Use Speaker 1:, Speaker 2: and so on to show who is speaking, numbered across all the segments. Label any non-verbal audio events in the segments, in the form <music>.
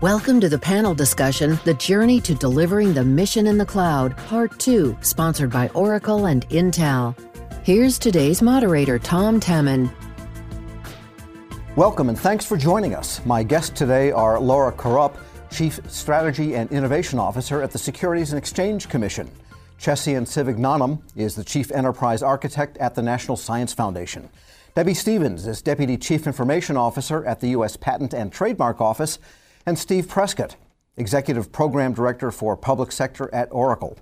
Speaker 1: Welcome to the panel discussion The Journey to Delivering the Mission in the Cloud, Part 2, sponsored by Oracle and Intel. Here's today's moderator, Tom Temin.
Speaker 2: Welcome and thanks for joining us. My guests today are Laura Kurup, Chief Strategy and Innovation Officer at the Securities and Exchange Commission. Chezian Sivagnanam is the Chief Enterprise Architect at the National Science Foundation. Debbie Stephens is Deputy Chief Information Officer at the U.S. Patent and Trademark Office and Steve Prescott, Executive Program Director for Public Sector at Oracle.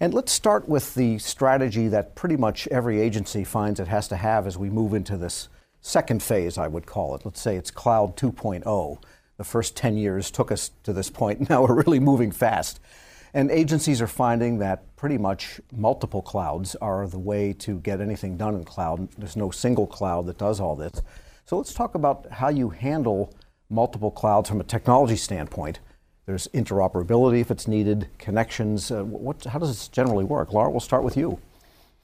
Speaker 2: And let's start with the strategy that pretty much every agency finds it has to have as we move into this second phase, I would call it. Let's say it's Cloud 2.0. The first 10 years took us to this point. <laughs> Now we're really moving fast. And agencies are finding that pretty much multiple clouds are the way to get anything done in cloud. There's no single cloud that does all this. So let's talk about how you handle multiple clouds from a technology standpoint. There's interoperability if it's needed, connections. Uh, what, how does this generally work? Laura, we'll start with you.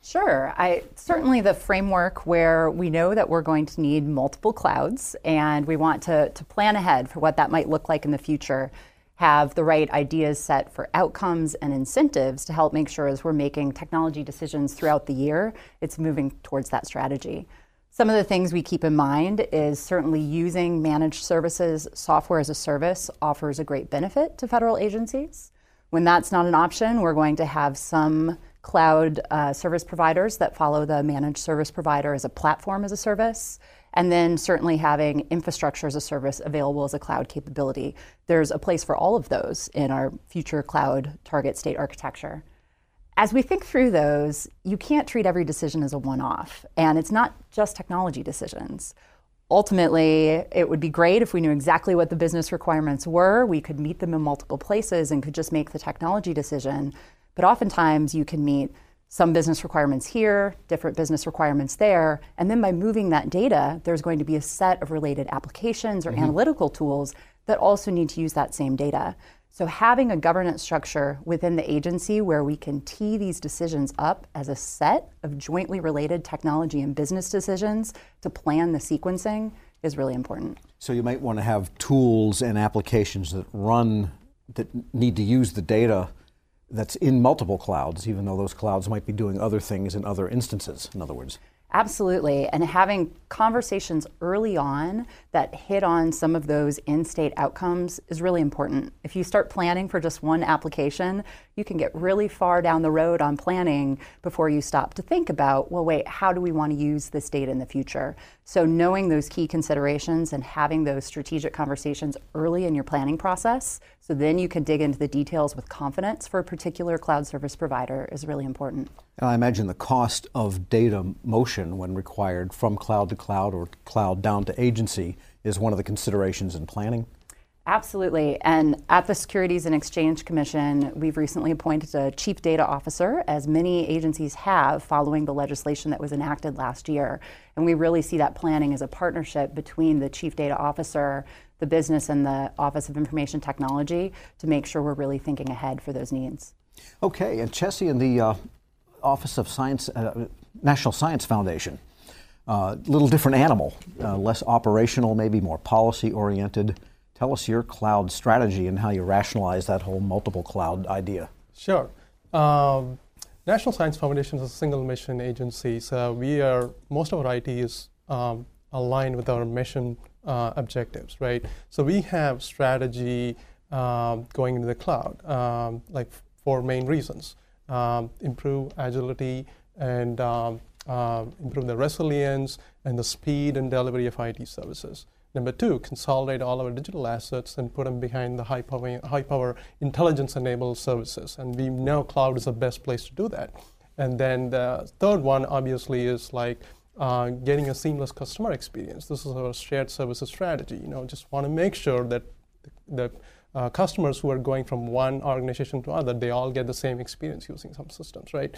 Speaker 3: Sure. I certainly the framework where we know that we're going to need multiple clouds and we want to, to plan ahead for what that might look like in the future, have the right ideas set for outcomes and incentives to help make sure as we're making technology decisions throughout the year, it's moving towards that strategy. Some of the things we keep in mind is certainly using managed services, software as a service offers a great benefit to federal agencies. When that's not an option, we're going to have some cloud uh, service providers that follow the managed service provider as a platform as a service, and then certainly having infrastructure as a service available as a cloud capability. There's a place for all of those in our future cloud target state architecture. As we think through those, you can't treat every decision as a one off, and it's not just technology decisions. Ultimately, it would be great if we knew exactly what the business requirements were. We could meet them in multiple places and could just make the technology decision. But oftentimes, you can meet some business requirements here, different business requirements there, and then by moving that data, there's going to be a set of related applications or mm-hmm. analytical tools that also need to use that same data. So, having a governance structure within the agency where we can tee these decisions up as a set of jointly related technology and business decisions to plan the sequencing is really important.
Speaker 2: So, you might want to have tools and applications that run, that need to use the data that's in multiple clouds, even though those clouds might be doing other things in other instances, in other words.
Speaker 3: Absolutely. And having conversations early on that hit on some of those in state outcomes is really important. If you start planning for just one application, you can get really far down the road on planning before you stop to think about, well, wait, how do we want to use this data in the future? So, knowing those key considerations and having those strategic conversations early in your planning process, so then you can dig into the details with confidence for a particular cloud service provider is really important.
Speaker 2: And I imagine the cost of data motion when required from cloud to cloud or cloud down to agency is one of the considerations in planning.
Speaker 3: Absolutely. And at the Securities and Exchange Commission, we've recently appointed a chief data officer, as many agencies have following the legislation that was enacted last year. And we really see that planning as a partnership between the chief data officer, the business, and the Office of Information Technology to make sure we're really thinking ahead for those needs.
Speaker 2: Okay. And Chessie, in the uh, Office of Science, uh, National Science Foundation, a uh, little different animal, uh, less operational, maybe more policy oriented. Tell us your cloud strategy and how you rationalize that whole multiple cloud idea.
Speaker 4: Sure. Um, National Science Foundation is a single mission agency, so we are most of our IT is um, aligned with our mission uh, objectives, right? So we have strategy um, going into the cloud, um, like four main reasons: um, improve agility and uh, improve the resilience and the speed and delivery of IT services. Number two, consolidate all our digital assets and put them behind the high power, high power intelligence enabled services. And we know cloud is the best place to do that. And then the third one, obviously, is like uh, getting a seamless customer experience. This is our shared services strategy. You know, just want to make sure that the, uh, customers who are going from one organization to other, they all get the same experience using some systems, right?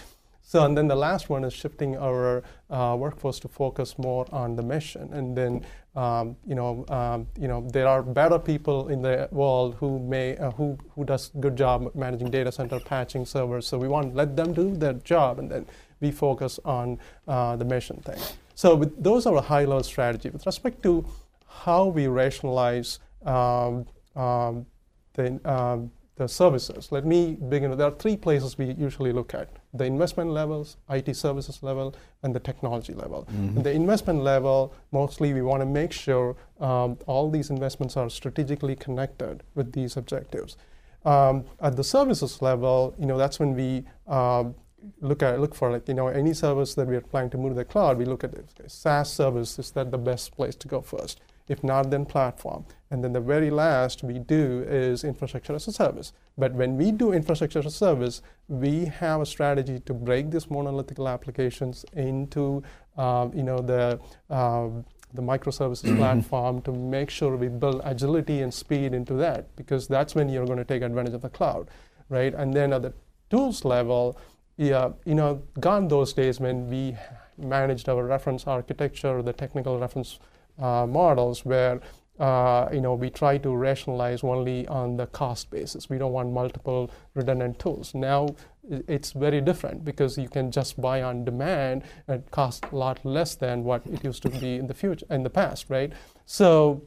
Speaker 4: So, and then the last one is shifting our uh, workforce to focus more on the mission. And then, um, you know, um, you know, there are better people in the world who may, uh, who, who does good job managing data center, patching servers. So we want to let them do their job, and then we focus on uh, the mission thing. So with, those are a high-level strategy. With respect to how we rationalize um, um the, um, the services. Let me begin. There are three places we usually look at the investment levels, IT services level, and the technology level. Mm-hmm. The investment level, mostly we want to make sure um, all these investments are strategically connected with these objectives. Um, at the services level, you know, that's when we um, look at look for like you know any service that we are planning to move to the cloud. We look at it. SaaS service is that the best place to go first. If not, then platform. And then the very last we do is infrastructure as a service. But when we do infrastructure as a service, we have a strategy to break these monolithic applications into, um, you know, the um, the microservices mm-hmm. platform to make sure we build agility and speed into that because that's when you're going to take advantage of the cloud, right? And then at the tools level, yeah, you know, gone those days when we managed our reference architecture, the technical reference uh, models where uh, you know, we try to rationalize only on the cost basis. We don't want multiple redundant tools. Now it's very different because you can just buy on demand and cost a lot less than what it used to be in the future, in the past, right? So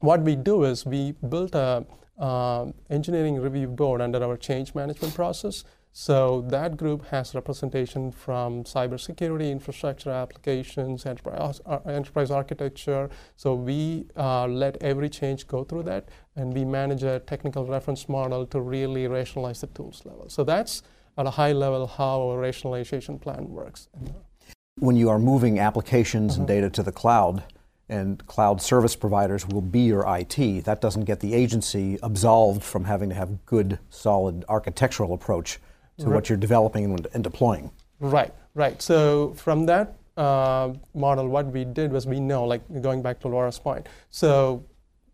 Speaker 4: what we do is we built a uh, engineering review board under our change management process so that group has representation from cybersecurity, infrastructure applications, enterprise, uh, enterprise architecture. So we uh, let every change go through that, and we manage a technical reference model to really rationalize the tools level. So that's at a high level how a rationalization plan works.
Speaker 2: When you are moving applications uh-huh. and data to the cloud, and cloud service providers will be your IT. That doesn't get the agency absolved from having to have good, solid architectural approach to right. what you're developing and, and, deploying.
Speaker 4: Right, right. So from that uh, model, what we did was we know, like going back to Laura's point, so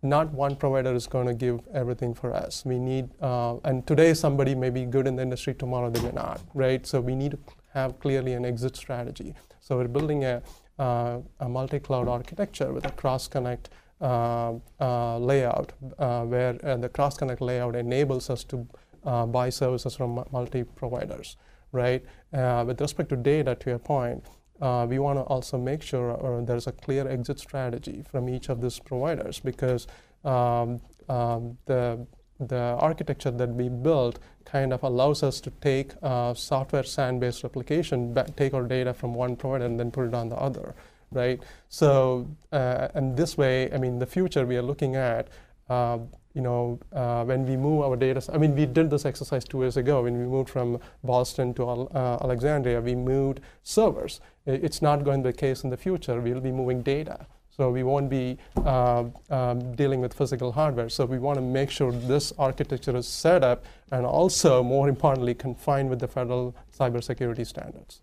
Speaker 4: not one provider is going to give everything for us. We need, uh, and today somebody may be good in the industry, tomorrow they may not, right? So we need to have clearly an exit strategy. So we're building a, uh, a multi-cloud architecture with a cross-connect uh, uh layout, uh, where uh, the cross-connect layout enables us to uh, buy services from multi providers, right? Uh, with respect to data, to your point, uh, we want to also make sure uh, there's a clear exit strategy from each of these providers because um, um, the the architecture that we built kind of allows us to take uh, software SAN-based replication, take our data from one provider and then put it on the other, right? So, uh, and this way, I mean, the future we are looking at, uh, you know, uh, when we move our data, I mean, we did this exercise two years ago when we moved from Boston to uh, Alexandria, we moved servers. It's not going to be the case in the future. We'll be moving data. So we won't be uh, um, dealing with physical hardware. So we want to make sure this architecture is set up and also, more importantly, confined with the federal cybersecurity standards.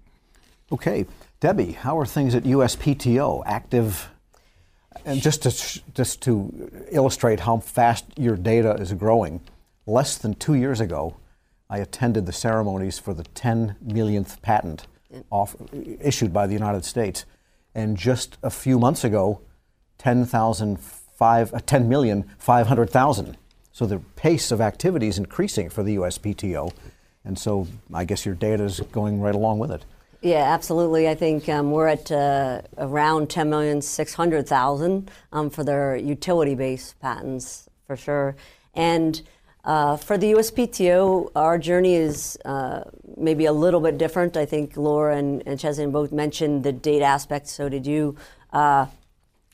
Speaker 2: Okay. Debbie, how are things at USPTO? Active and just to, just to illustrate how fast your data is growing, less than two years ago, I attended the ceremonies for the 10 millionth patent off, issued by the United States. And just a few months ago, 10,000, five, uh, 10 million, 500,000. So the pace of activity is increasing for the USPTO. And so I guess your data is going right along with it.
Speaker 5: Yeah, absolutely. I think um, we're at uh, around 10,600,000 um, for their utility-based patents, for sure. And uh, for the USPTO, our journey is uh, maybe a little bit different. I think Laura and, and both mentioned the data aspect, so did you. Uh,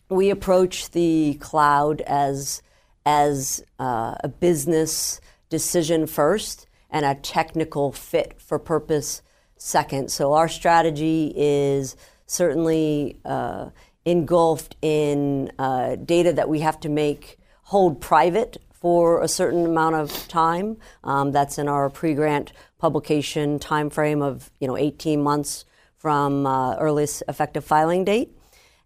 Speaker 5: we approach the cloud as, as uh, a business decision first and a technical fit for purpose second. So our strategy is certainly uh, engulfed in uh, data that we have to make hold private for a certain amount of time. Um, that's in our pre-grant publication timeframe of you know 18 months from uh, earliest effective filing date.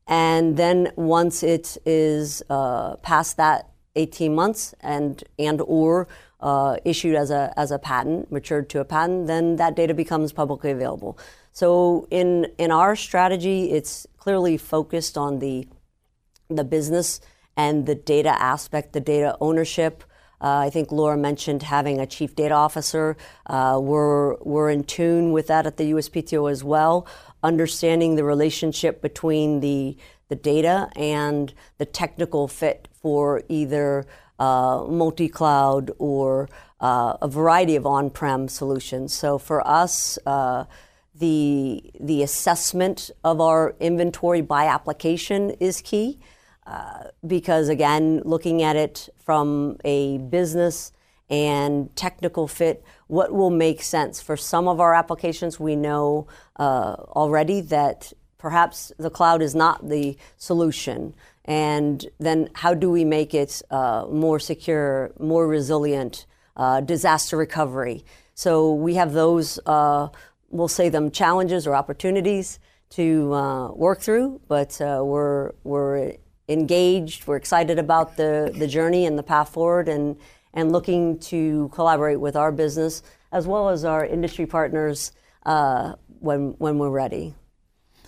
Speaker 5: And then once it is uh, past that 18 months and and or uh, issued as a, as a patent, matured to a patent, then that data becomes publicly available. So in, in our strategy, it's clearly focused on the, the business and the data aspect, the data ownership. Uh, I think Laura mentioned having a chief data officer. Uh, we're, we're in tune with that at the USPTO as well, understanding the relationship between the, the data and the technical fit for either uh, multi cloud or uh, a variety of on prem solutions. So for us, uh, the, the assessment of our inventory by application is key. Uh, because again, looking at it from a business and technical fit, what will make sense for some of our applications? We know uh, already that perhaps the cloud is not the solution. And then how do we make it uh, more secure, more resilient, uh, disaster recovery? So we have those, uh, we'll say them challenges or opportunities to uh, work through, but uh, we're, we're engaged, we're excited about the, the journey and the path forward and, and looking to collaborate with our business as well as our industry partners uh, when, when we're ready.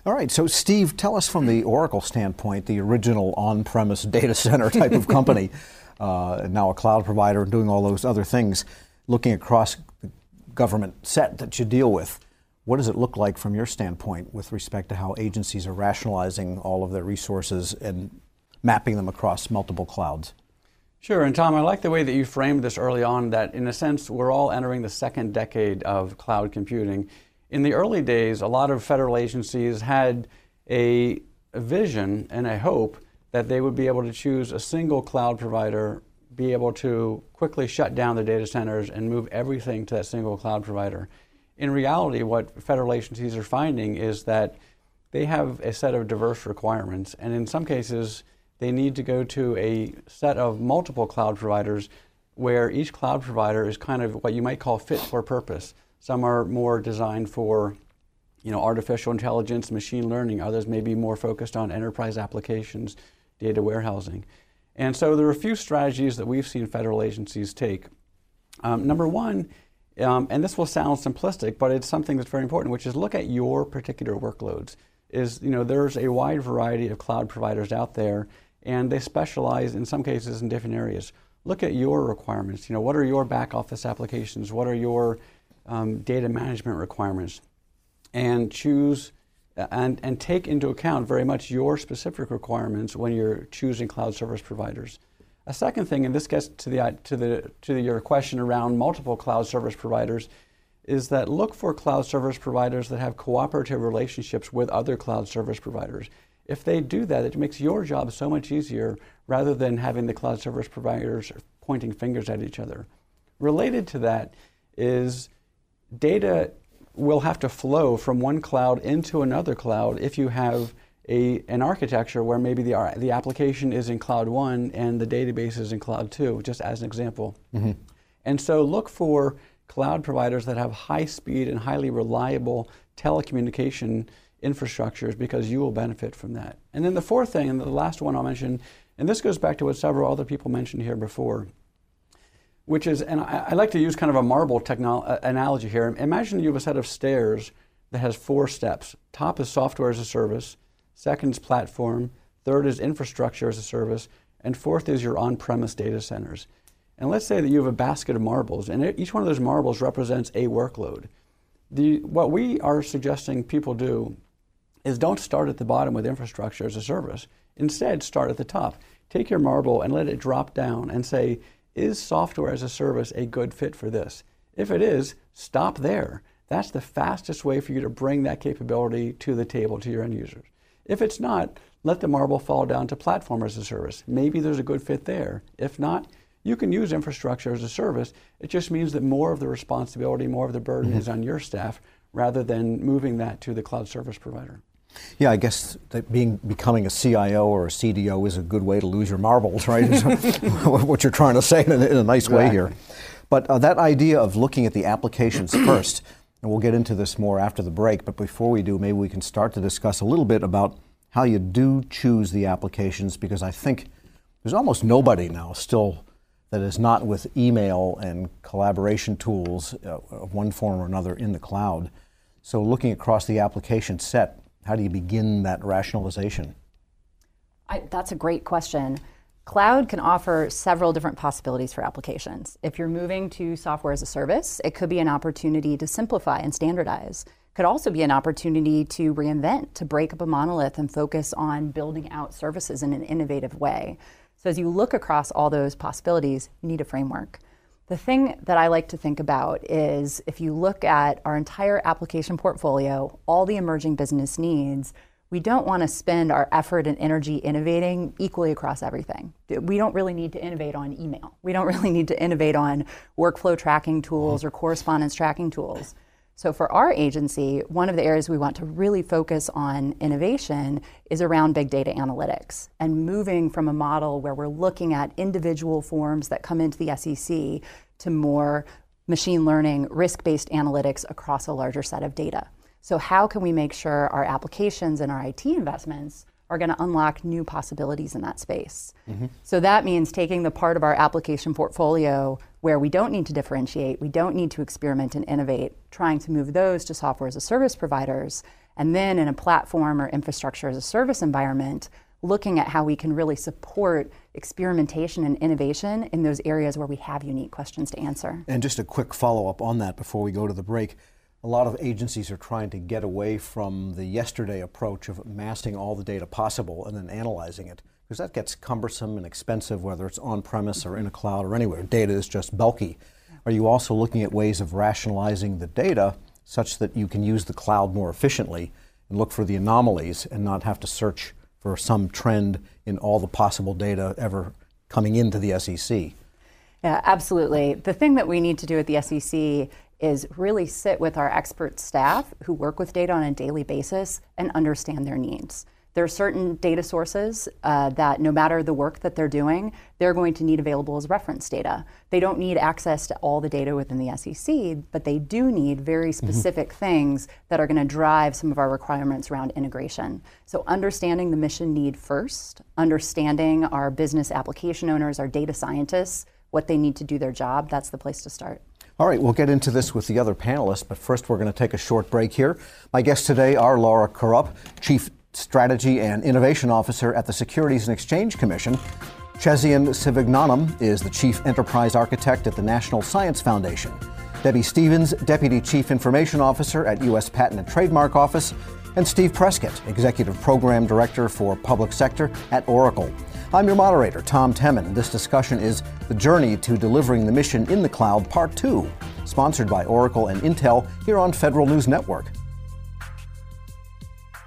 Speaker 2: All right, so Steve, tell us from the Oracle standpoint, the original on premise data center type of company, <laughs> uh, now a cloud provider and doing all those other things, looking across the government set that you deal with. What does it look like from your standpoint with respect to how agencies are rationalizing all of their resources and mapping them across multiple clouds?
Speaker 6: Sure, and Tom, I like the way that you framed this early on that in a sense we're all entering the second decade of cloud computing in the early days, a lot of federal agencies had a, vision and a hope that they would be able to choose a single cloud provider, be able to quickly shut down the data centers and move everything to that single cloud provider. In reality, what federal agencies are finding is that they have a set of diverse requirements, and in some cases, they need to go to a set of multiple cloud providers where each cloud provider is kind of what you might call fit for purpose. Some are more designed for you know, artificial intelligence, machine learning. Others may be more focused on enterprise applications, data warehousing. And so there are a few strategies that we've seen federal agencies take. Um, number one, um, and this will sound simplistic, but it's something that's very important, which is look at your particular workloads. Is you know there's a wide variety of cloud providers out there, and they specialize in some cases in different areas. Look at your requirements. You know what are your back office applications? What are your um, data management requirements and choose and, and take into account very much your specific requirements when you're choosing cloud service providers. A second thing, and this gets to the to the to your question around multiple cloud service providers, is that look for cloud service providers that have cooperative relationships with other cloud service providers. If they do that, it makes your job so much easier rather than having the cloud service providers pointing fingers at each other. Related to that is data will have to flow from one cloud into another cloud if you have a, an architecture where maybe the, the application is in cloud one and the database is in cloud two, just as an example. Mm-hmm. And so look for cloud providers that have high speed and highly reliable telecommunication infrastructures because you will benefit from that. And then the fourth thing, and the last one I'll mention, and this goes back to what several other people mentioned here before, which is, and I, I, like to use kind of a marble technolo- uh, analogy here. Imagine you have a set of stairs that has four steps. Top is software as a service, second is platform, third is infrastructure as a service, and fourth is your on premise data centers. And let's say that you have a basket of marbles, and each one of those marbles represents a workload. The, what we are suggesting people do is don't start at the bottom with infrastructure as a service. Instead, start at the top. Take your marble and let it drop down and say, is software as a service a good fit for this? If it is, stop there. That's the fastest way for you to bring that capability to the table to your end users. If it's not, let the marble fall down to platform as a service. Maybe there's a good fit there. If not, you can use infrastructure as a service. It just means that more of the responsibility, more of the burden mm-hmm. is on your staff rather than moving that to the cloud service provider.
Speaker 2: Yeah, I guess that being becoming a CIO or a CDO is a good way to lose your marbles, <laughs> right? <laughs> what you're trying to say in a, in a nice exactly. way here. But uh, that idea of looking at the applications <clears throat> first, and we'll get into this more after the break, but before we do, maybe we can start to discuss a little bit about how you do choose the applications, because I think there's almost nobody now still that is not with email and collaboration tools uh, of one form or another in the cloud. So looking across the application set, how do you begin that rationalization?
Speaker 3: I, that's a great question. Cloud can offer several different possibilities for applications. If you're moving to software as a service, it could be an opportunity to simplify and standardize. Could also be an opportunity to reinvent, to break up a monolith and focus on building out services in an innovative way. So as you look across all those possibilities, you need a framework. The thing that I like to think about is if you look at our entire application portfolio, all the emerging business needs, we don't want to spend our effort and energy innovating equally across everything. We don't really need to innovate on email. We don't <laughs> really need to innovate on workflow tracking tools or correspondence tracking tools. So, for our agency, one of the areas we want to really focus on innovation is around big data analytics and moving from a model where we're looking at individual forms that come into the SEC to more machine learning, risk based analytics across a larger set of data. So, how can we make sure our applications and our IT investments are going to unlock new possibilities in that space? Mm-hmm. So, that means taking the part of our application portfolio where we don't need to differentiate, we don't need to experiment and innovate, trying to move those to software as a service providers, and then in a platform or infrastructure as a service environment, looking at how we can really support experimentation and innovation in those areas where we have unique questions to answer.
Speaker 2: And just a quick follow up on that before we go to the break. A lot of agencies are trying to get away from the yesterday approach of amassing all the data possible and then analyzing it because that gets cumbersome and expensive, whether it's on premise or in a cloud or anywhere. Data is just bulky. Are you also looking at ways of rationalizing the data such that you can use the cloud more efficiently and look for the anomalies and not have to search for some trend in all the possible data ever coming into the SEC?
Speaker 3: Yeah, absolutely. The thing that we need to do at the SEC is really sit with our expert staff who work with data on a daily basis and understand their needs. There are certain data sources uh, that, no matter the work that they're doing, they're going to need available as reference data. They don't need access to all the data within the SEC, but they do need very mm-hmm. specific mm-hmm. things that are going to drive some of our requirements around integration. So, understanding the mission need first, understanding our business application owners, our data scientists, what they need to do their job, that's the place to start.
Speaker 2: All right, we'll get into this with the other panelists, but first we're going to take a short break here. My guests today are Laura Kurup, Chief Strategy and Innovation Officer at the Securities and Exchange Commission. Chezian Sivagnanam is the Chief Enterprise Architect at the National Science Foundation. Debbie Stephens, Deputy Chief Information Officer at U.S. Patent and Trademark Office. And Steve Prescott, Executive Program Director for Public Sector at Oracle. I'm your moderator, Tom Temin. This discussion is The Journey to Delivering the Mission in the Cloud, Part 2, sponsored by Oracle and Intel here on Federal News Network.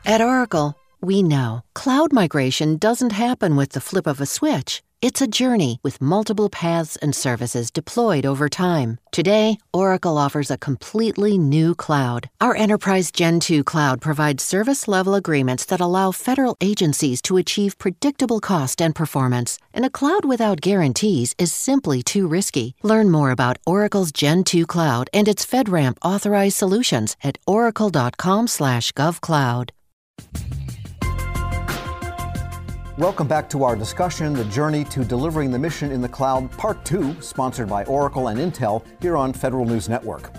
Speaker 1: At Oracle, we know cloud migration doesn't happen with the flip of a switch. It's a journey with multiple paths and services deployed over time. Today, Oracle offers a completely new cloud. Our Enterprise Gen 2 cloud provides service level agreements that allow federal agencies to achieve predictable cost and performance. And a cloud without guarantees is simply too risky. Learn more about Oracle's Gen 2 cloud and its FedRAMP authorized solutions at oracle.com/govcloud.
Speaker 2: Welcome back to our discussion, The Journey to Delivering the Mission in the Cloud, Part 2, sponsored by Oracle and Intel here on Federal News Network.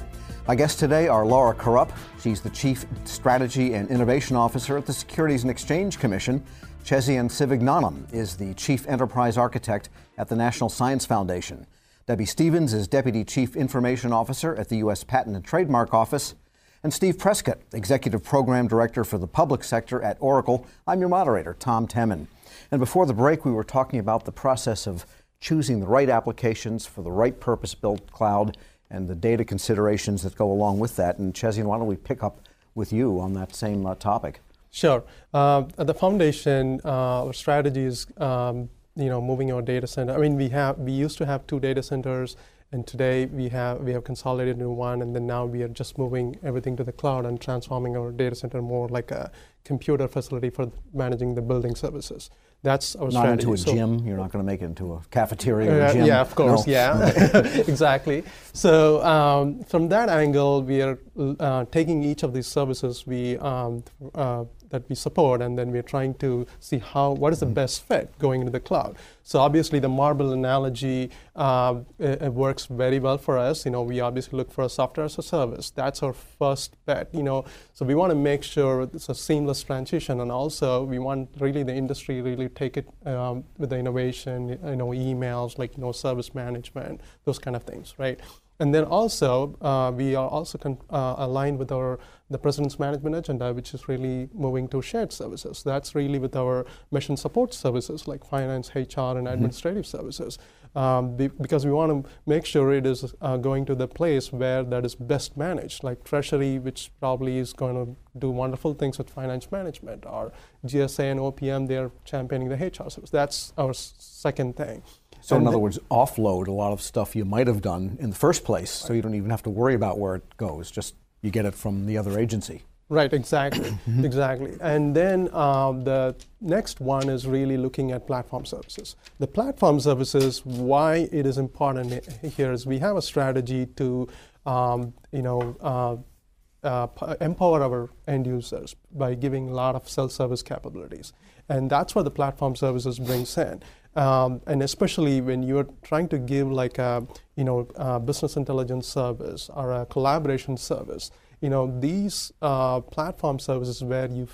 Speaker 2: My guests today are Laura Kurup. She's the Chief Strategy and Innovation Officer at the Securities and Exchange Commission. Chezian Sivagnanam is the Chief Enterprise Architect at the National Science Foundation. Debbie Stephens is Deputy Chief Information Officer at the U.S. Patent and Trademark Office and Steve Prescott, Executive Program Director for the Public Sector at Oracle. I'm your moderator, Tom Temin. And before the break, we were talking about the process of choosing the right applications for the right purpose built cloud and the data considerations that go along with that. And Chezian, why don't we pick up with you on that same uh, topic?
Speaker 4: Sure. Uh, at the foundation, uh, our strategy is um, you know moving our data center. I mean, we have we used to have two data centers and today we have we have consolidated into one, and then now we are just moving everything to the cloud and transforming our data center more like a computer facility for managing the building services. That's our
Speaker 2: not
Speaker 4: strategy.
Speaker 2: Not into a gym. You're not going to make it into a cafeteria or a gym.
Speaker 4: Yeah, of course. No. Yeah, <laughs> <laughs> exactly. So um, from that angle, we are uh, taking each of these services we um, uh, that we support, and then we're trying to see how what is the mm-hmm. best fit going into the cloud. So obviously, the marble analogy uh, it, it, works very well for us. You know, we obviously look for a software as a service. That's our first bet. You know, so we want to make sure it's a seamless transition, and also we want really the industry really take it um, with the innovation. You know, emails like you know service management, those kind of things, right? And then also, uh, we are also con- uh, aligned with our the president's management agenda, which is really moving to shared services. That's really with our mission support services like finance, HR, and mm-hmm. administrative services um, be, because we want to make sure it is uh, going to the place where that is best managed, like Treasury, which probably is going to do wonderful things with finance management, or GSA and OPM, they're championing the HR service. That's our second thing.
Speaker 2: So, and in other words, offload a lot of stuff you might have done in the first place, so you don't even have to worry about where it goes. Just you get it from the other agency.
Speaker 4: Right, exactly, <coughs> exactly. And then um, the next one is really looking at platform services. The platform services, why it is important here is we have a strategy to, um, you know, uh, uh, empower our end users by giving a lot of self-service capabilities, and that's what the platform services brings in. Um, and especially when you're trying to give like a, you know, a business intelligence service or a collaboration service you know, these uh, platform services where you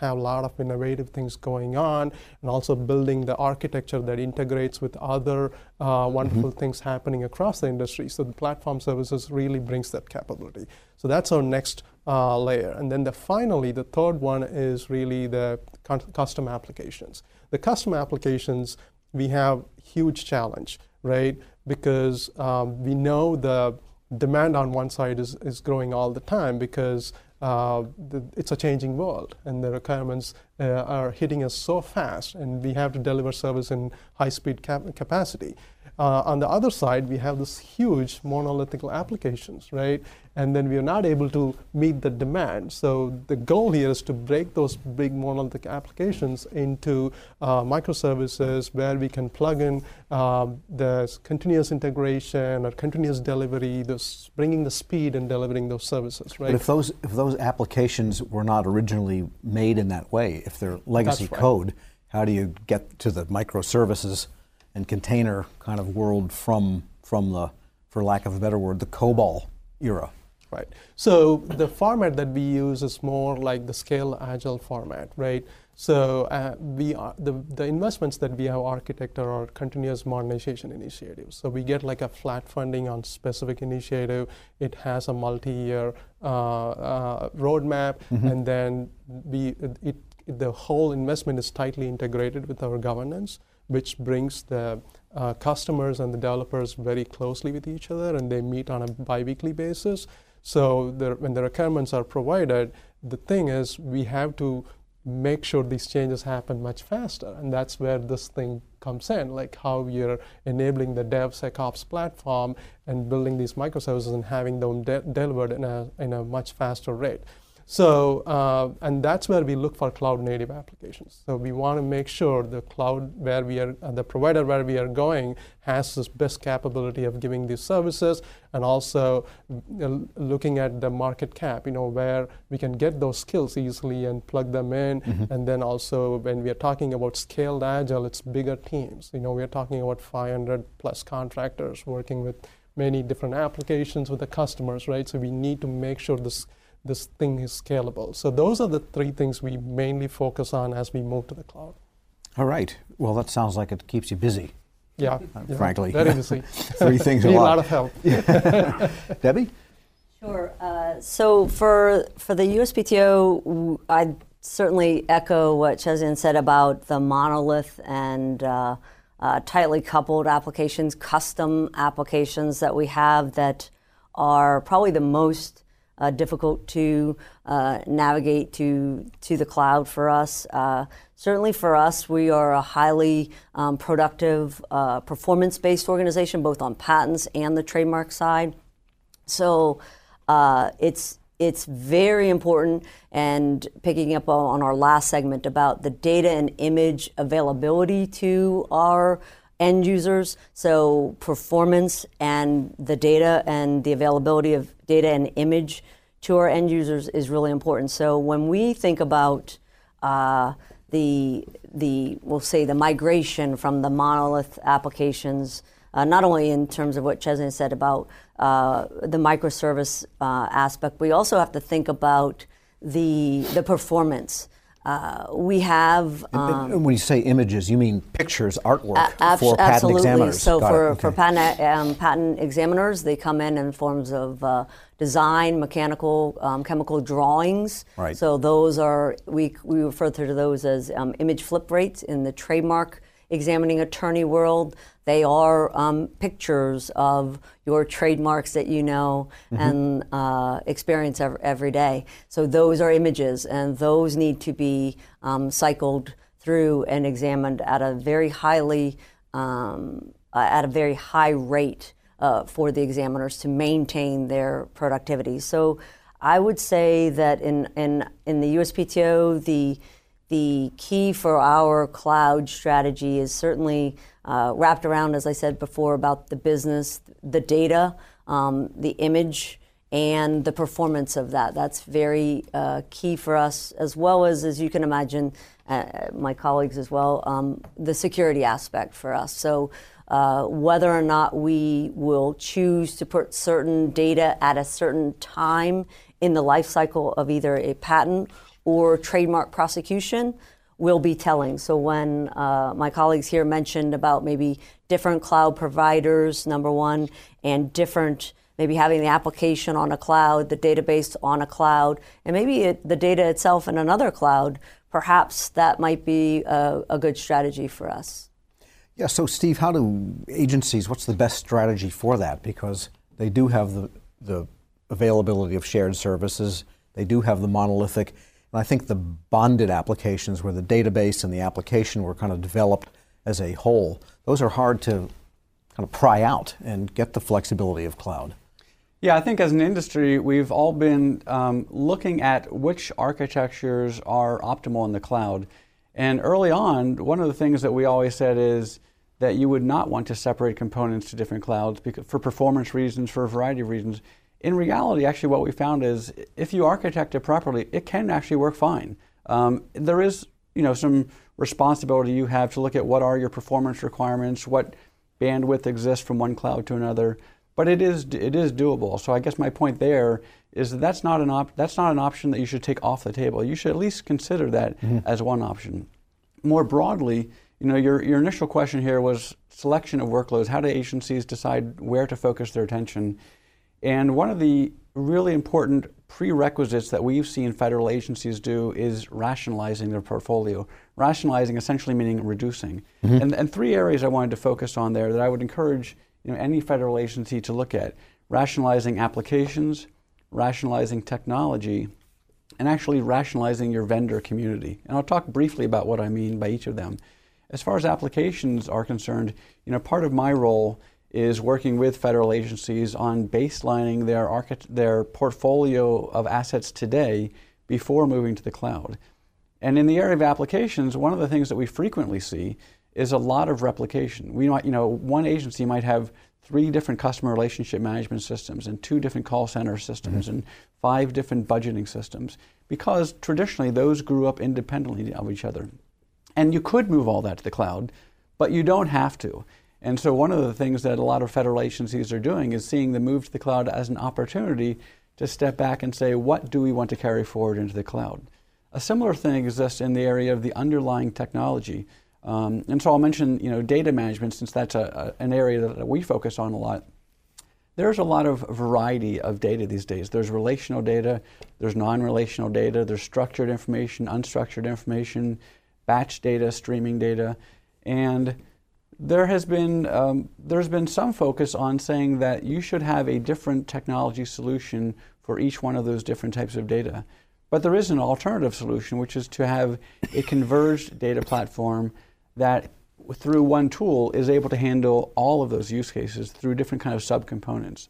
Speaker 4: have a lot of innovative things going on and also building the architecture that integrates with other uh, wonderful mm-hmm. things happening across the industry. So the platform services really brings that capability. So that's our next uh, layer. And then the finally, the third one is really the con- custom applications. The custom applications, we have huge challenge, right? Because um, we know the demand on one side is, is growing all the time because uh, the, it's a changing world and the requirements uh, are hitting us so fast and we have to deliver service in high speed cap- capacity. Uh, on the other side, we have this huge monolithic applications, right? And then we are not able to meet the demand. So the goal here is to break those big monolithic applications into uh, microservices where we can plug in uh, the continuous integration or continuous delivery, this bringing the speed and delivering those services, right?
Speaker 2: But if those if those applications were not originally made in that way, if they're legacy right. code, how do you get to the microservices? And container kind of world from from the, for lack of a better word, the COBOL era.
Speaker 4: Right. So the format that we use is more like the scale agile format, right? So uh, we are, the, the investments that we have architected are continuous modernization initiatives. So we get like a flat funding on specific initiative. It has a multi-year uh, uh, roadmap, mm-hmm. and then we it, it, the whole investment is tightly integrated with our governance which brings the uh, customers and the developers very closely with each other and they meet on a biweekly basis. So when the requirements are provided, the thing is we have to make sure these changes happen much faster. And that's where this thing comes in, like how you're enabling the DevSecOps platform and building these microservices and having them de- delivered in a, in a much faster rate. So, uh, and that's where we look for cloud native applications. So we want to make sure the cloud where we are, uh, the provider where we are going has this best capability of giving these services and also uh, looking at the market cap, you know, where we can get those skills easily and plug them in. Mm-hmm. And then also when we are talking about scaled agile, it's bigger teams. You know, we are talking about 500 plus contractors working with many different applications with the customers, right? So we need to make sure this this thing is scalable. So those are the three things we mainly focus on as we move to the cloud.
Speaker 2: All right. Well, that sounds like it keeps you busy.
Speaker 4: Yeah,
Speaker 2: uh,
Speaker 4: yeah
Speaker 2: frankly.
Speaker 4: Very busy. <laughs> <laughs>
Speaker 2: three things
Speaker 4: Need
Speaker 2: a lot.
Speaker 4: a lot of help. <laughs>
Speaker 2: Debbie?
Speaker 5: Sure. Uh, so for for the USPTO, I'd certainly echo what Chezian said about the monolith and uh, uh, tightly coupled applications, custom applications that we have that are probably the most uh, difficult to uh, navigate to to the cloud for us. Uh, certainly for us, we are a highly um, productive, uh, performance-based organization, both on patents and the trademark side. So uh, it's it's very important and picking up on our last segment about the data and image availability to our end users. So performance and the data and the availability of data and image to our end users is really important. So when we think about uh, the the we'll say the migration from the monolith applications, uh, not only in terms of what Chezian said about uh, the microservice uh, aspect, we also have to think about the the performance. Uh, we have.
Speaker 2: Um, when you say images, you mean pictures, artwork
Speaker 5: ab-
Speaker 2: for patent
Speaker 5: absolutely.
Speaker 2: examiners.
Speaker 5: So
Speaker 2: Got
Speaker 5: for,
Speaker 2: okay.
Speaker 5: for patent, um, patent examiners, they come in in forms of uh, design, mechanical, um, chemical drawings.
Speaker 2: Right.
Speaker 5: So those are we we refer to those as um, image flip rates in the trademark examining attorney world. They are um, pictures of your trademarks that you know mm-hmm. and uh, experience every, every day. So those are images, and those need to be um, cycled through and examined at a very highly um, uh, at a very high rate uh, for the examiners to maintain their productivity. So I would say that in in in the USPTO the the key for our cloud strategy is certainly uh, wrapped around, as I said before, about the business, the data, um, the image, and the performance of that. That's very uh, key for us, as well as, as you can imagine, uh, my colleagues as well, um, the security aspect for us. So, uh, whether or not we will choose to put certain data at a certain time in the life cycle of either a patent or trademark prosecution will be telling. So when uh, my colleagues here mentioned about maybe different cloud providers, number one, and different maybe having the application on a cloud, the database on a cloud, and maybe it, the data itself in another cloud, perhaps that might be a, a good strategy for us.
Speaker 2: Yeah, so Steve, how do agencies, what's the best strategy for that? Because they do have the, the availability of shared services, they do have the monolithic and I think the bonded applications, where the database and the application were kind of developed as a whole, those are hard to kind of pry out and get the flexibility of cloud.
Speaker 6: Yeah, I think as an industry, we've all been um, looking at which architectures are optimal in the cloud. And early on, one of the things that we always said is that you would not want to separate components to different clouds because, for performance reasons, for a variety of reasons in reality, actually, what we found is if you architect it properly, it can actually work fine. Um, there is, you know, some responsibility you have to look at what are your performance requirements, what bandwidth exists from one cloud to another, but it is it is doable. So I guess my point there is that that's not an op- that's not an option that you should take off the table. You should at least consider that mm-hmm. as one option. More broadly, you know, your your initial question here was selection of workloads. How do agencies decide where to focus their attention? And one of the really important prerequisites that we've seen federal agencies do is rationalizing their portfolio. Rationalizing essentially meaning reducing. Mm-hmm. And, and three areas I wanted to focus on there that I would encourage you know, any federal agency to look at rationalizing applications, rationalizing technology, and actually rationalizing your vendor community. And I'll talk briefly about what I mean by each of them. As far as applications are concerned, you know, part of my role is working with federal agencies on baselining their, archi- their portfolio of assets today before moving to the cloud. And in the area of applications, one of the things that we frequently see is a lot of replication. We might, you know, one agency might have three different customer relationship management systems and two different call center systems mm-hmm. and five different budgeting systems because traditionally those grew up independently of each other. And you could move all that to the cloud, but you don't have to. And so, one of the things that a lot of federal agencies are doing is seeing the move to the cloud as an opportunity to step back and say, what do we want to carry forward into the cloud? A similar thing exists in the area of the underlying technology. Um, and so I'll mention, you know, data management since that's a, a, an area that we focus on a lot. There's a lot of variety of data these days. There's relational data, there's non-relational data, there's structured information, unstructured information, batch data, streaming data, and there has been um, there's been some focus on saying that you should have a different technology solution for each one of those different types of data. But there is an alternative solution, which is to have a converged data platform that through one tool is able to handle all of those use cases through different kind of subcomponents.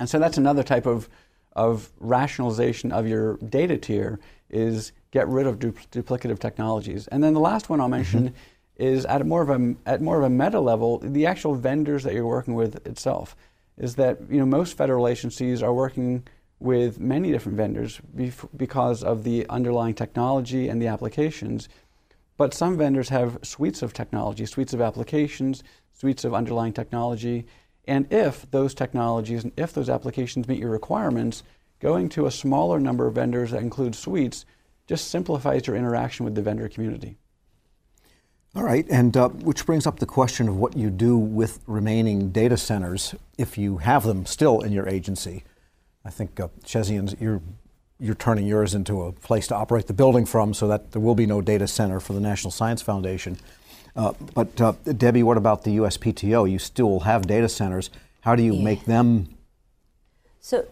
Speaker 6: And so that's another type of, of rationalization of your data tier is get rid of du- duplicative technologies. And then the last one I'll mention mm-hmm is at more of a at more of a meta level, the actual vendors that you're working with itself. Is that you know most federal agencies are working with many different vendors bef- because of the underlying technology and the applications. But some vendors have suites of technology, suites of applications, suites of underlying technology. And if those technologies and if those applications meet your requirements, going to a smaller number of vendors that include suites just simplifies your interaction with the vendor community.
Speaker 2: All right, and uh, which brings up the question of what you do with remaining data centers if you have them still in your agency. I think uh, you're you're turning yours into a place to operate the building from, so that there will be no data center for the National Science Foundation. Uh, but uh, Debbie, what about the USPTO? You still have data centers. How do you yeah. make them?
Speaker 5: So,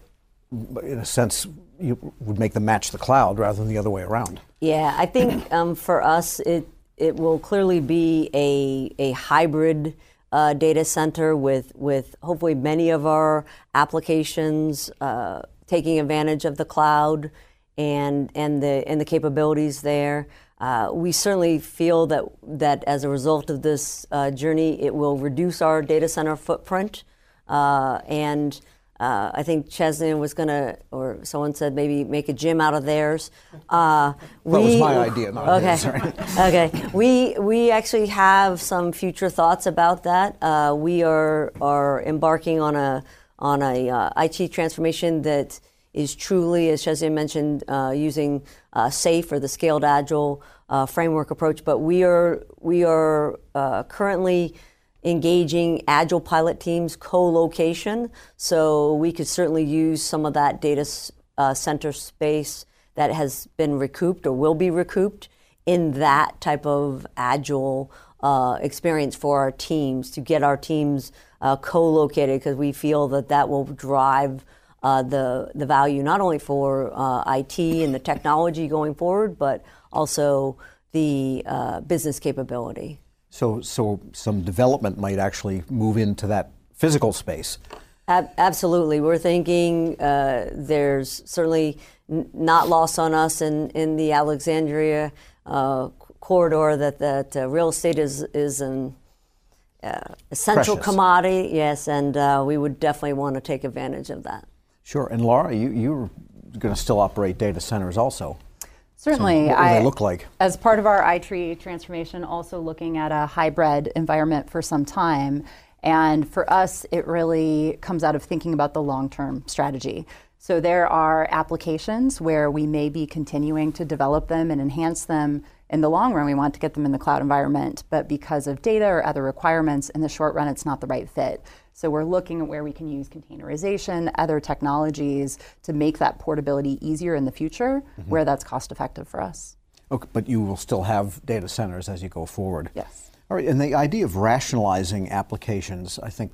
Speaker 2: in a sense, you would make them match the cloud rather than the other way around.
Speaker 5: Yeah, I think um, for us, it it will clearly be a a hybrid uh, data center with with hopefully many of our applications uh, taking advantage of the cloud and and the and the capabilities there. Uh, we certainly feel that that as a result of this uh, journey, it will reduce our data center footprint uh, and uh, I think Chezian was going to, or someone said maybe make a gym out of theirs.
Speaker 2: Uh, we, that was my idea, not
Speaker 5: okay.
Speaker 2: his. <laughs>
Speaker 5: okay. We we actually have some future thoughts about that. Uh, we are are embarking on a on a uh, IT transformation that is truly, as Chezian mentioned, uh, using uh, SAFe or the Scaled Agile framework approach. But we are we are currently engaging agile pilot teams co-location so we could certainly use some of that data uh, center space that has been recouped or will be recouped in that type of agile uh, experience for our teams to get our teams uh, co-located because we feel that that will drive uh, the the value not only for uh, IT and the technology going forward but also the uh, business capability.
Speaker 2: So, so some development might actually move into that physical space.
Speaker 5: Ab- absolutely, we're thinking uh, there's certainly n- not lost on us in in the Alexandria uh, corridor that that uh, real estate is is an uh, essential
Speaker 2: Precious.
Speaker 5: commodity. Yes, and uh, we would definitely want to take advantage of that.
Speaker 2: Sure, and Laura, you you're going to still operate data centers also.
Speaker 3: Certainly.
Speaker 2: So what they look like?
Speaker 3: As part of our IT transformation, also looking at a hybrid environment for some time. And for us, it really comes out of thinking about the long term strategy. So there are applications where we may be continuing to develop them and enhance them. In the long run, we want to get them in the cloud environment, but because of data or other requirements, in the short run, it's not the right fit. So we're looking at where we can use containerization, other technologies to make that portability easier in the future, mm-hmm. where that's cost effective for us.
Speaker 2: Okay, but you will still have data centers as you go forward.
Speaker 3: Yes.
Speaker 2: All right, and the idea of rationalizing applications, I think,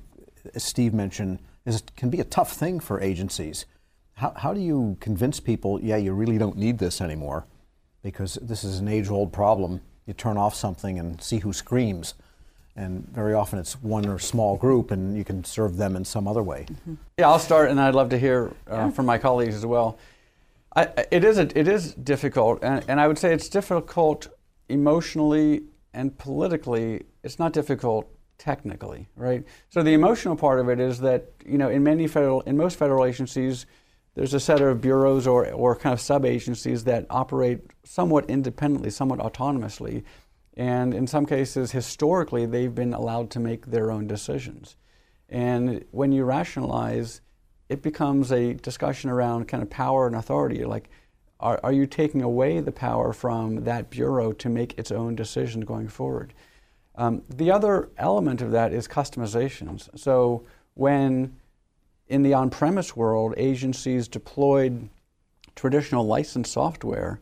Speaker 2: as Steve mentioned, is can be a tough thing for agencies. How, how do you convince people, yeah, you really don't need this anymore, because this is an age-old problem. You turn off something and see who screams and very often it's one or small group, and you can serve them in some other way. Mm-hmm.
Speaker 6: Yeah, I'll start, and I'd love to hear uh, yeah. from my colleagues as well. I, it is a, it is difficult, and, and I would say it's difficult emotionally and politically. It's not difficult technically, right? So the emotional part of it is that you know in many federal in most federal agencies. There's a set of bureaus or, or kind of sub agencies that operate somewhat independently, somewhat autonomously, and in some cases, historically, they've been allowed to make their own decisions. And when you rationalize, it becomes a discussion around kind of power and authority. Like, are, are you taking away the power from that bureau to make its own decisions going forward? Um, the other element of that is customizations. So, when in the on premise world, agencies deployed traditional licensed software,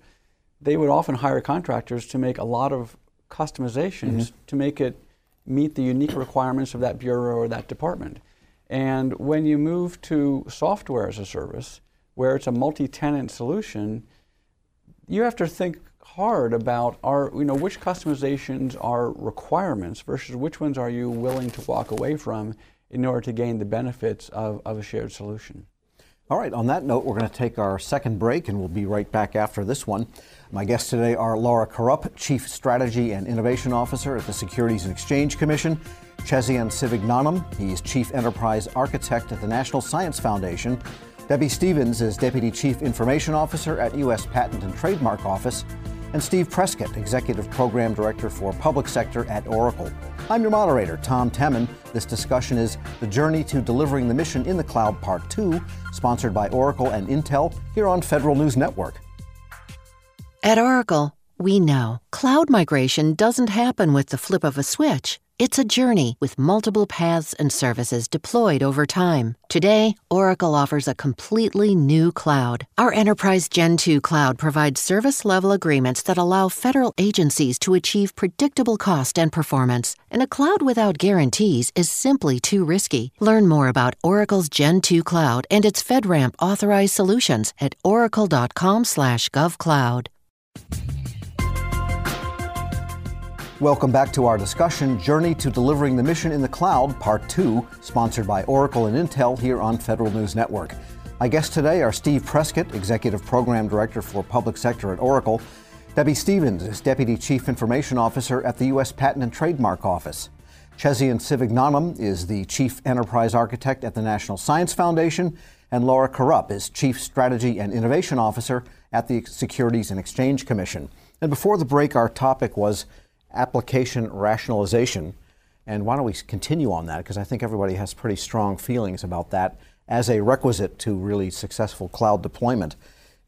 Speaker 6: they would often hire contractors to make a lot of customizations mm-hmm. to make it meet the unique requirements of that bureau or that department. And when you move to software as a service, where it's a multi-tenant solution, you have to think hard about are you know which customizations are requirements versus which ones are you willing to walk away from in order to gain the benefits of, of a shared solution.
Speaker 2: All right, on that note, we're going to take our second break and we'll be right back after this one. My guests today are Laura Kurup, Chief Strategy and Innovation Officer at the Securities and Exchange Commission, Chezian Sivagnanam, he's Chief Enterprise Architect at the National Science Foundation, Debbie Stephens is Deputy Chief Information Officer at U.S. Patent and Trademark Office, and Steve Prescott, Executive Program Director for Public Sector at Oracle. I'm your moderator, Tom Temin. This discussion is The Journey to Delivering the Mission in the Cloud Part 2, sponsored by Oracle and Intel here on Federal News Network.
Speaker 1: At Oracle, we know cloud migration doesn't happen with the flip of a switch. It's a journey with multiple paths and services deployed over time. Today, Oracle offers a completely new cloud. Our Enterprise Gen 2 cloud provides service level agreements that allow federal agencies to achieve predictable cost and performance. And a cloud without guarantees is simply too risky. Learn more about Oracle's Gen 2 cloud and its FedRAMP authorized solutions at oracle.com/govcloud.
Speaker 2: Welcome back to our discussion Journey to Delivering the Mission in the Cloud, Part 2, sponsored by Oracle and Intel here on Federal News Network. My guests today are Steve Prescott, Executive Program Director for Public Sector at Oracle. Debbie Stephens is Deputy Chief Information Officer at the U.S. Patent and Trademark Office. Chezian Sivagnanam is the Chief Enterprise Architect at the National Science Foundation. And Laura Kurup is Chief Strategy and Innovation Officer at the Securities and Exchange Commission. And before the break, our topic was application rationalization. And why don't we continue on that? Because I think everybody has pretty strong feelings about that as a requisite to really successful cloud deployment.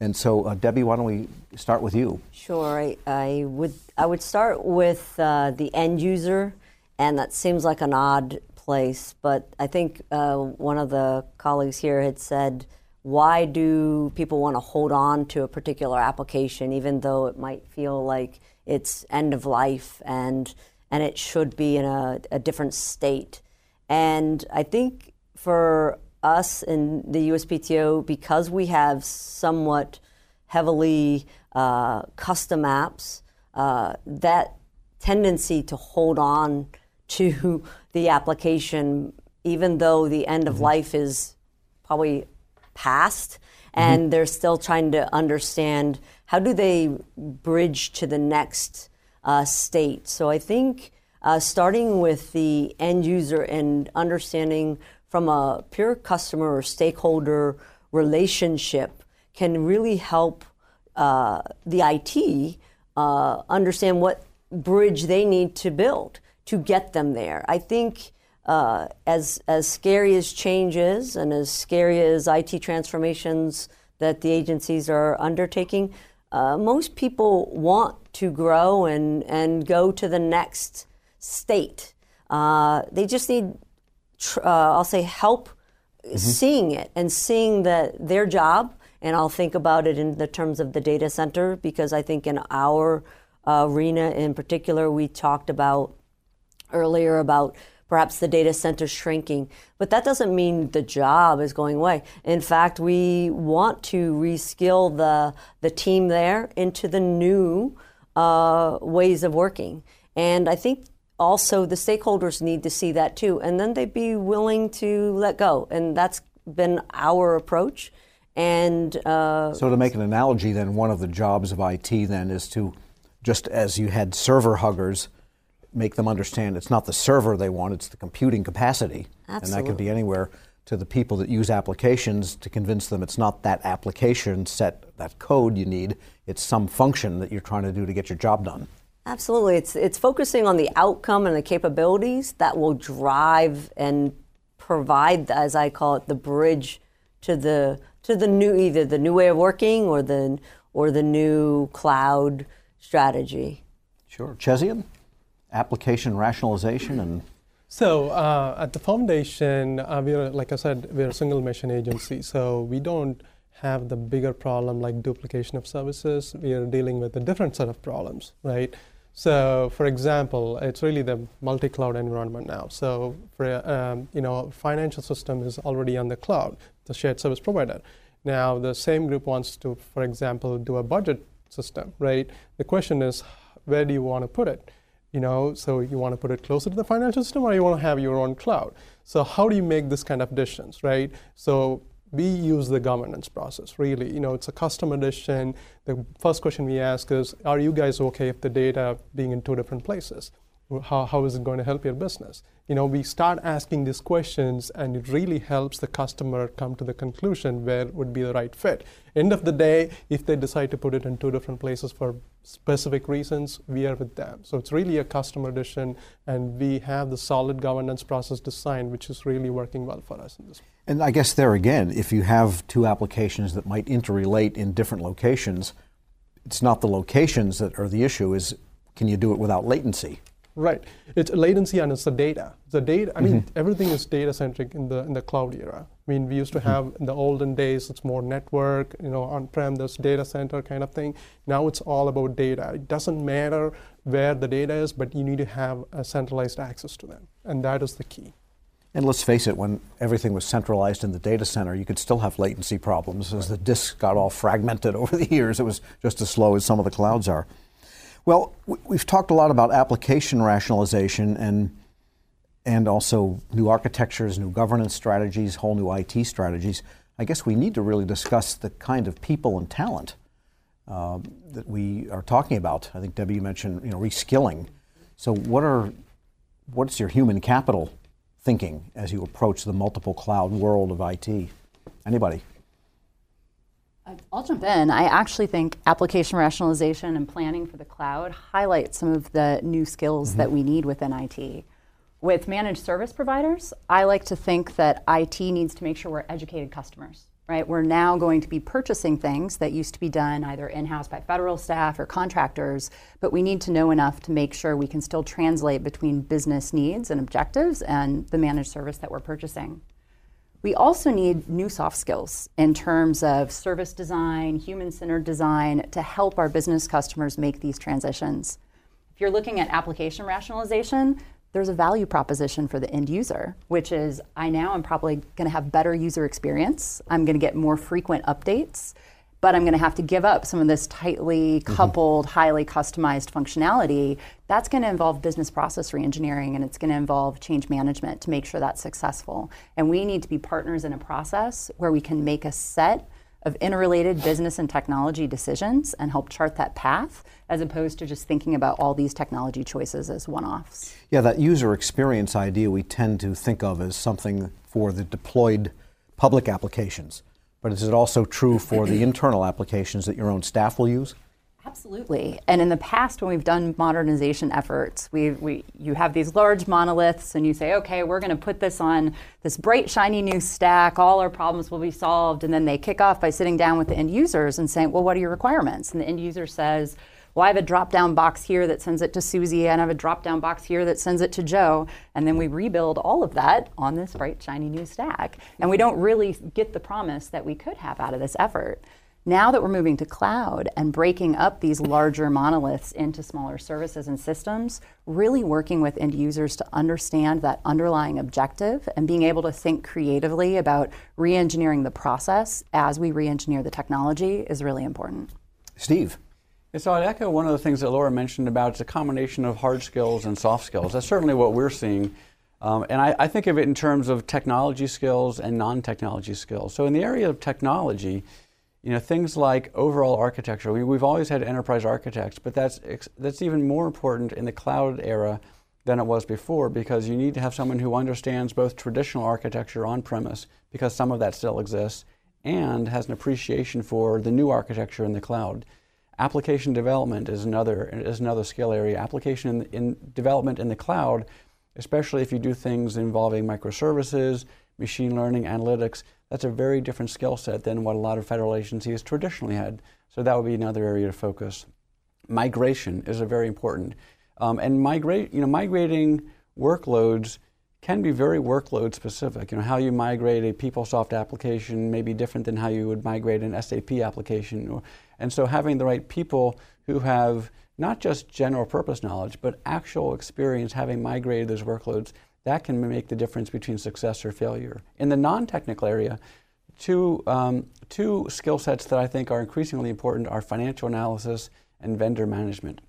Speaker 2: And so, uh, Debbie, why don't we start with you?
Speaker 5: Sure. I, I would I would start with uh, the end user, and that seems like an odd place, but I think uh, one of the colleagues here had said, why do people want to hold on to a particular application, even though it might feel like it's end of life and and it should be in a, a different state. And I think for us in the USPTO, because we have somewhat heavily uh, custom apps, uh, that tendency to hold on <laughs> to the application, even though the end of mm-hmm. life is probably past, and mm-hmm. they're still trying to understand how do they bridge to the next uh, state? So I think uh, starting with the end user and understanding from a pure customer or stakeholder relationship can really help uh, the IT uh, understand what bridge they need to build to get them there. I think uh, as as scary as change is, and as scary as IT transformations that the agencies are undertaking, uh, most people want to grow and, and go to the next state. Uh, they just need, tr- uh, I'll say, help mm-hmm. seeing it and seeing that their job, and I'll think about it in the terms of the data center, because I think in our uh, arena in particular, we talked about earlier about perhaps the data center shrinking. But that doesn't mean the job is going away. In fact, we want to reskill the, the team there into the new uh, ways of working. And I think also the stakeholders need to see that too. And then they'd be willing to let go. And that's been our approach. And uh,
Speaker 2: so, to make an analogy, then one of the jobs of IT then is to, just as you had server huggers, make them understand it's not the server they want, it's the computing capacity.
Speaker 5: Absolutely.
Speaker 2: And that could be anywhere to the people that use applications to convince them it's not that application set, that code you need, it's some function that you're trying to do to get your job done.
Speaker 5: Absolutely. It's, it's focusing on the outcome and the capabilities that will drive and provide, as I call it, the bridge to the, to the new, either the new way of working or the, or the new cloud strategy.
Speaker 2: Sure. Chezian? Application rationalization and
Speaker 4: so uh, at the foundation, uh, we're like I said, we're a single mission agency, so we don't have the bigger problem like duplication of services. We are dealing with a different set of problems, right? So, for example, it's really the multi-cloud environment now. So, for um, you know, financial system is already on the cloud, the shared service provider. Now, the same group wants to, for example, do a budget system, right? The question is, where do you want to put it? You know, so you want to put it closer to the financial system or you want to have your own cloud. So how do you make this kind of decisions, right? So we use the governance process really you know it's a custom edition the first question we ask is are you guys okay if the data being in two different places how, how is it going to help your business you know we start asking these questions and it really helps the customer come to the conclusion where would be the right fit end of the day if they decide to put it in two different places for specific reasons we are with them so it's really a customer edition and we have the solid governance process designed which is really working well for us in this
Speaker 2: and i guess there again if you have two applications that might interrelate in different locations it's not the locations that are the issue. Is can you do it without latency?
Speaker 4: Right. It's latency and it's the data. The data. I mean, mm-hmm. everything is data centric in the in the cloud era. I mean, we used to mm-hmm. have in the olden days, it's more network, you know, on-prem, this data center kind of thing. Now it's all about data. It doesn't matter where the data is, but you need to have a centralized access to them, and that is the key.
Speaker 2: And let's face it, when everything was centralized in the data center, you could still have latency problems as the disks got all fragmented <laughs> over the years. It was just as slow as some of the clouds are. Well, we've talked a lot about application rationalization and and also new architectures, new governance strategies, whole new IT strategies. I guess we need to really discuss the kind of people and talent uh, that we are talking about. I think Debbie mentioned you know reskilling. So what are what's your human capital thinking as you approach the multiple cloud world of IT? Anybody?
Speaker 3: I'll jump in. I actually think application rationalization and planning for the cloud highlight some of the new skills mm-hmm. that we need within IT. With managed service providers, I like to think that IT needs to make sure we're educated customers, right? We're now going to be purchasing things that used to be done either in house by federal staff or contractors, but we need to know enough to make sure we can still translate between business needs and objectives and the managed service that we're purchasing. We also need new soft skills in terms of service design, human centered design to help our business customers make these transitions. If you're looking at application rationalization, there's a value proposition for the end user, which is I now am probably going to have better user experience. I'm going to get more frequent updates but I'm going to have to give up some of this tightly mm-hmm. coupled, mm-hmm. highly customized functionality. That's going to involve business process reengineering and it's going to involve change management to make sure that's successful. And we need to be partners in a process where we can make a set of interrelated business and technology decisions and help chart that path as opposed to just thinking about all these technology choices as one offs.
Speaker 2: Yeah, that user experience idea we tend to think of as something for the deployed public applications. But is it also true for the <clears throat> internal applications that your own staff will use?
Speaker 3: Absolutely. And in the past, when we've done modernization efforts, we, we you have these large monoliths, and you say, okay, we're going to put this on this bright, shiny new stack. All our problems will be solved. And then they kick off by sitting down with the end users and saying, well, what are your requirements? And the end user says, well, I have a drop down box here that sends it to Susie, and I have a drop down box here that sends it to Joe. And then we rebuild all of that on this bright, shiny new stack. And we don't really get the promise that we could have out of this effort. Now that we're moving to cloud and breaking up these larger monoliths into smaller services and systems, really working with end users to understand that underlying objective and being able to think creatively about re engineering the process as we re engineer the technology is really important.
Speaker 2: Steve.
Speaker 6: And so I'd echo one of the things that Laura mentioned about it's a combination of hard skills and soft skills. That's certainly what we're seeing. Um, and I, I, think of it in terms of technology skills and non-technology skills. So in the area of technology, you know, things like overall architecture. We, have always had enterprise architects, but that's that's even more important in the cloud era than it was before because you need to have someone who understands both traditional architecture on premise because some of that still exists and has an appreciation for the new architecture in the cloud. Application development is another is another skill area. Application in, in development in the cloud, especially if you do things involving microservices, machine learning, analytics, that's a very different skill set than what a lot of federal agencies traditionally had. So that would be another area to focus. Migration is a very important, um, and migrate you know migrating workloads can be very workload specific. You know, how you migrate a PeopleSoft application may be different than how you would migrate an SAP application. Or, and so having the right people who have not just general purpose knowledge, but actual experience having migrated those workloads, that can make the difference between success or failure. In the non-technical area, two, um, two skill sets that I think are increasingly important are financial analysis and vendor management.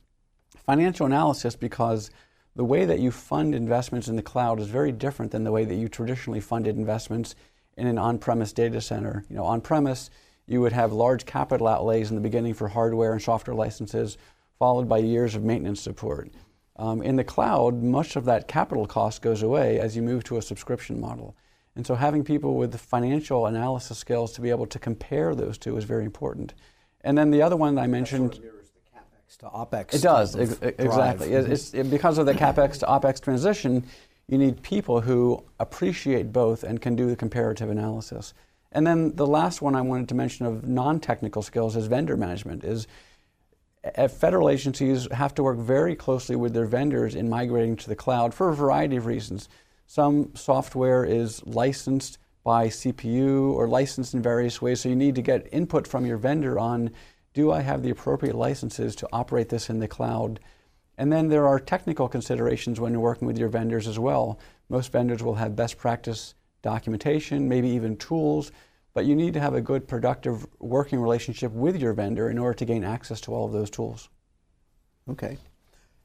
Speaker 6: Financial analysis because the way that you fund investments in the cloud is very different than the way that you traditionally funded investments in an on-premise data center. You know, on-premise, you would have large capital outlays in the beginning for hardware and software licenses, followed by years of maintenance support. Um, in the cloud, much of that capital cost goes away as you move to a subscription model. And so having people with financial analysis skills to be able to compare those two is very important. And then the other one that I mentioned
Speaker 2: to OPEX.
Speaker 6: It does, ex- exactly. It's, it, because of the CAPEX to OPEX transition, you need people who appreciate both and can do the comparative analysis. And then the last one I wanted to mention of non-technical skills is vendor management. Is eh, federal agencies have to work very closely with their vendors in migrating to the cloud for a variety of reasons. Some software is licensed by CPU or licensed in various ways, so you need to get input from your vendor on do I have the appropriate licenses to operate this in the cloud? And then there are technical considerations when you're working with your vendors as well. Most vendors will have best practice documentation, maybe even tools, but you need to have a good, productive working relationship with your vendor in order to gain access to all of those tools.
Speaker 2: Okay,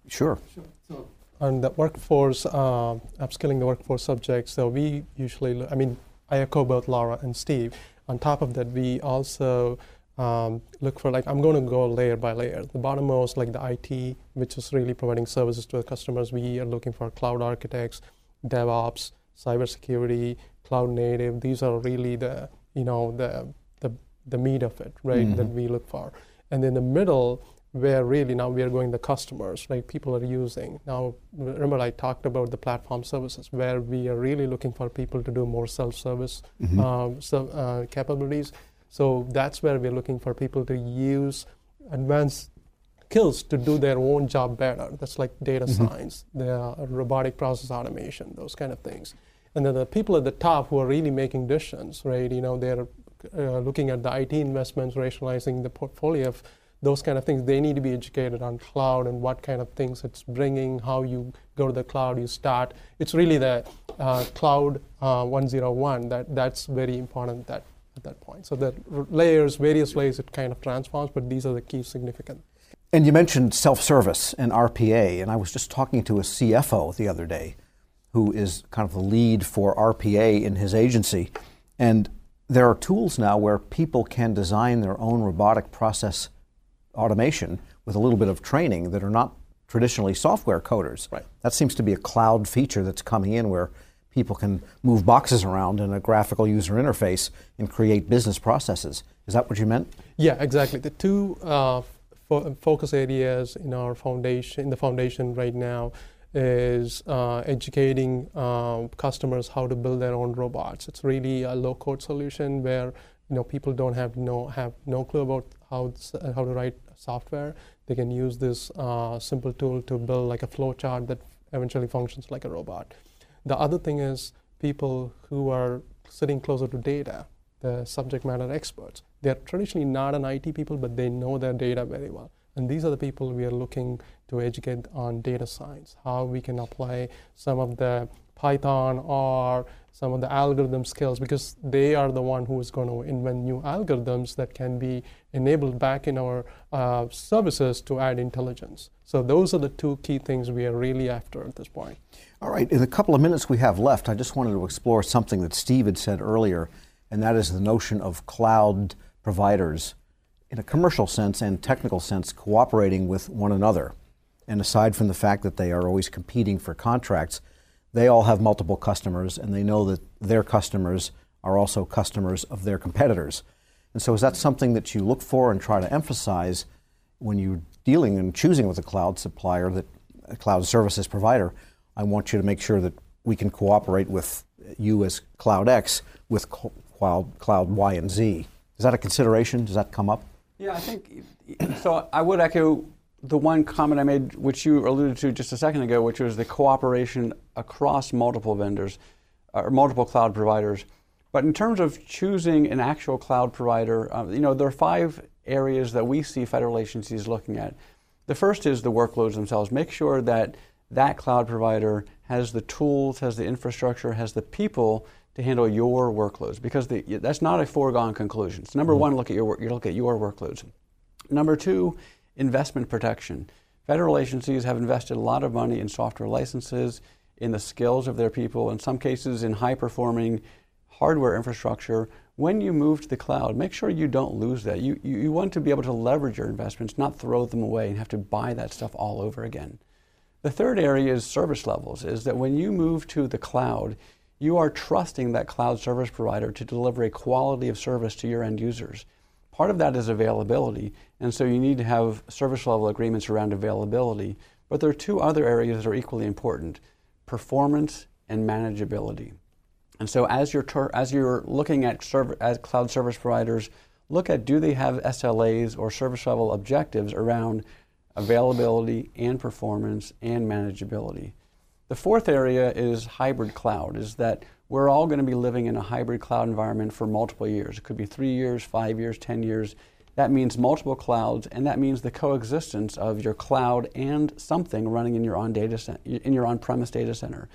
Speaker 2: sure.
Speaker 4: Sure. So on the workforce, uh, upskilling the workforce subjects, so we usually, I mean, I echo both Laura and Steve. On top of that, we also um, look for like I'm going to go layer by layer. The bottommost, like the IT, which is really providing services to the customers. We are looking for cloud architects, DevOps, cybersecurity, cloud native. These are really the you know the the, the meat of it, right? Mm-hmm. That we look for. And in the middle, where really now we are going the customers, like people are using. Now, remember I talked about the platform services, where we are really looking for people to do more self-service mm-hmm. um, so, uh, capabilities so that's where we're looking for people to use advanced skills to do their own job better. That's like data mm-hmm. science, the robotic process automation, those kind of things. And then the people at the top who are really making decisions, right? You know, they're uh, looking at the IT investments, rationalizing the portfolio of those kind of things. They need to be educated on cloud and what kind of things it's bringing, how you go to the cloud, you start. It's really the uh, cloud uh, 101 that that's very important that at that point. So the layers, various layers, it kind of transforms, but these are the key significant.
Speaker 2: And you mentioned self-service and RPA, and I was just talking to a CFO the other day, who is kind of the lead for RPA in his agency, and there are tools now where people can design their own robotic process automation with a little bit of training that are not traditionally software coders.
Speaker 4: Right.
Speaker 2: That seems to be a cloud feature that's coming in where people can move boxes around in a graphical user interface and create business processes. Is that what you meant?
Speaker 4: Yeah, exactly. The two uh, fo- focus areas in our foundation, in the foundation right now, is uh, educating uh, customers how to build their own robots. It's really a low-code solution where you know people don't have no have no clue about how how to write software. They can use this uh, simple tool to build like a flow chart that eventually functions like a robot. The other thing is people who are sitting closer to data, the subject matter experts. They're traditionally not an IT people, but they know their data very well. And these are the people we are looking to educate on data science, how we can apply some of the Python or some of the algorithm skills because they are the one who is going to invent new algorithms that can be enabled back in our uh, services to add intelligence. So those are the two key things we are really after at this point.
Speaker 2: All right, in the couple of minutes we have left, I just wanted to explore something that Steve had said earlier, and that is the notion of cloud providers in a commercial sense and technical sense cooperating with one another. And aside from the fact that they are always competing for contracts, they all have multiple customers and they know that their customers are also customers of their competitors. And so, is that something that you look for and try to emphasize when you're dealing and choosing with a cloud supplier, that a cloud services provider? I want you to make sure that we can cooperate with you as Cloud X with Cloud, Cloud Y and Z. Is that a consideration? Does that come up?
Speaker 6: Yeah, I think so. I would echo the one comment I made, which you alluded to just a second ago, which was the cooperation across multiple vendors or multiple cloud providers. But in terms of choosing an actual cloud provider, uh, you know, there are five areas that we see federal agencies looking at. The first is the workloads themselves. Make sure that that cloud provider has the tools, has the infrastructure, has the people to handle your workloads because the, that's not a foregone conclusion. So number mm-hmm. one, look at your you look at your workloads. Number two investment protection. Federal agencies have invested a lot of money in software licenses, in the skills of their people, in some cases in high performing hardware infrastructure. When you move to the cloud, make sure you don't lose that. You, you, you want to be able to leverage your investments, not throw them away and have to buy that stuff all over again. The third area is service levels, is that when you move to the cloud, you are trusting that cloud service provider to deliver a quality of service to your end users. Part of that is availability, and so you need to have service level agreements around availability. But there are two other areas that are equally important performance and manageability. And so as you're, ter- as you're looking at, serv- cloud service providers, look at do they have SLAs or service level objectives around availability and performance and manageability. The fourth area is hybrid cloud, is that we're all going to be living in a hybrid cloud environment for multiple years. It could be three years, five years, 10 years. That means multiple clouds, and that means the coexistence of your cloud and something running in your on data in your on-premise data center.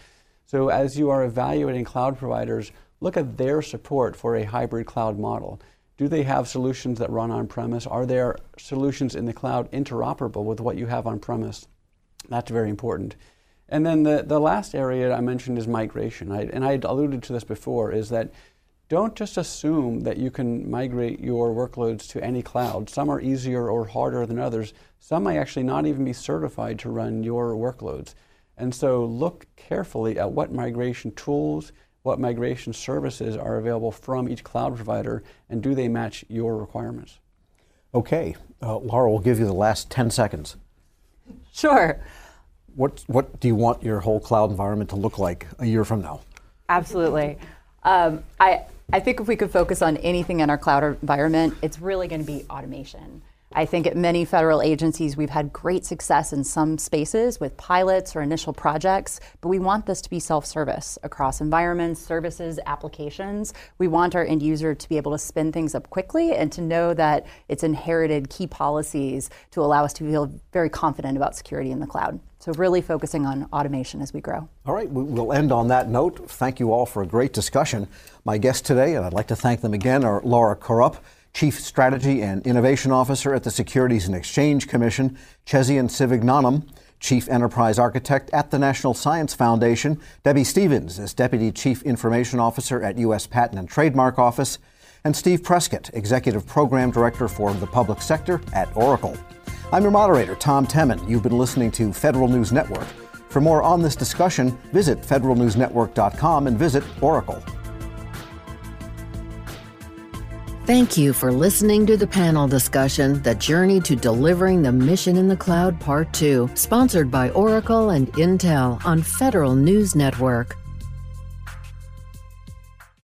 Speaker 6: So as you are evaluating cloud providers, look at their support for a hybrid cloud model. Do they have solutions that run on premise? Are there solutions in the cloud interoperable with what you have on premise? That's very important. And then the, the last area I mentioned is migration. I, and I alluded to this before, is that don't just assume that you can migrate your workloads to any cloud. Some are easier or harder than others. Some may actually not even be certified to run your workloads. And so look carefully at what migration tools, what migration services are available from each cloud provider, and do they match your requirements?
Speaker 2: Okay. Uh, Laura, we'll give you the last 10 seconds.
Speaker 3: Sure.
Speaker 2: What, what do you want your whole cloud environment to look like a year from now?
Speaker 3: Absolutely. Um, I, I think if we could focus on anything in our cloud environment, it's really going to be automation. I think at many federal agencies, we've had great success in some spaces with pilots or initial projects, but we want this to be self service across environments, services, applications. We want our end user to be able to spin things up quickly and to know that it's inherited key policies to allow us to feel very confident about security in the cloud. So, really focusing on automation as we grow.
Speaker 2: All right, we'll end on that note. Thank you all for a great discussion. My guests today, and I'd like to thank them again, are Laura Kurup, Chief Strategy and Innovation Officer at the Securities and Exchange Commission, Chezian Sivagnanam, Chief Enterprise Architect at the National Science Foundation, Debbie Stephens is Deputy Chief Information Officer at U.S. Patent and Trademark Office, and Steve Prescott, Executive Program Director for the Public Sector at Oracle. I'm your moderator, Tom Temin. You've been listening to Federal News Network. For more on this discussion, visit federalnewsnetwork.com and visit Oracle.
Speaker 1: Thank you for listening to the panel discussion, The Journey to Delivering the Mission in the Cloud Part 2, sponsored by Oracle and Intel on Federal News Network.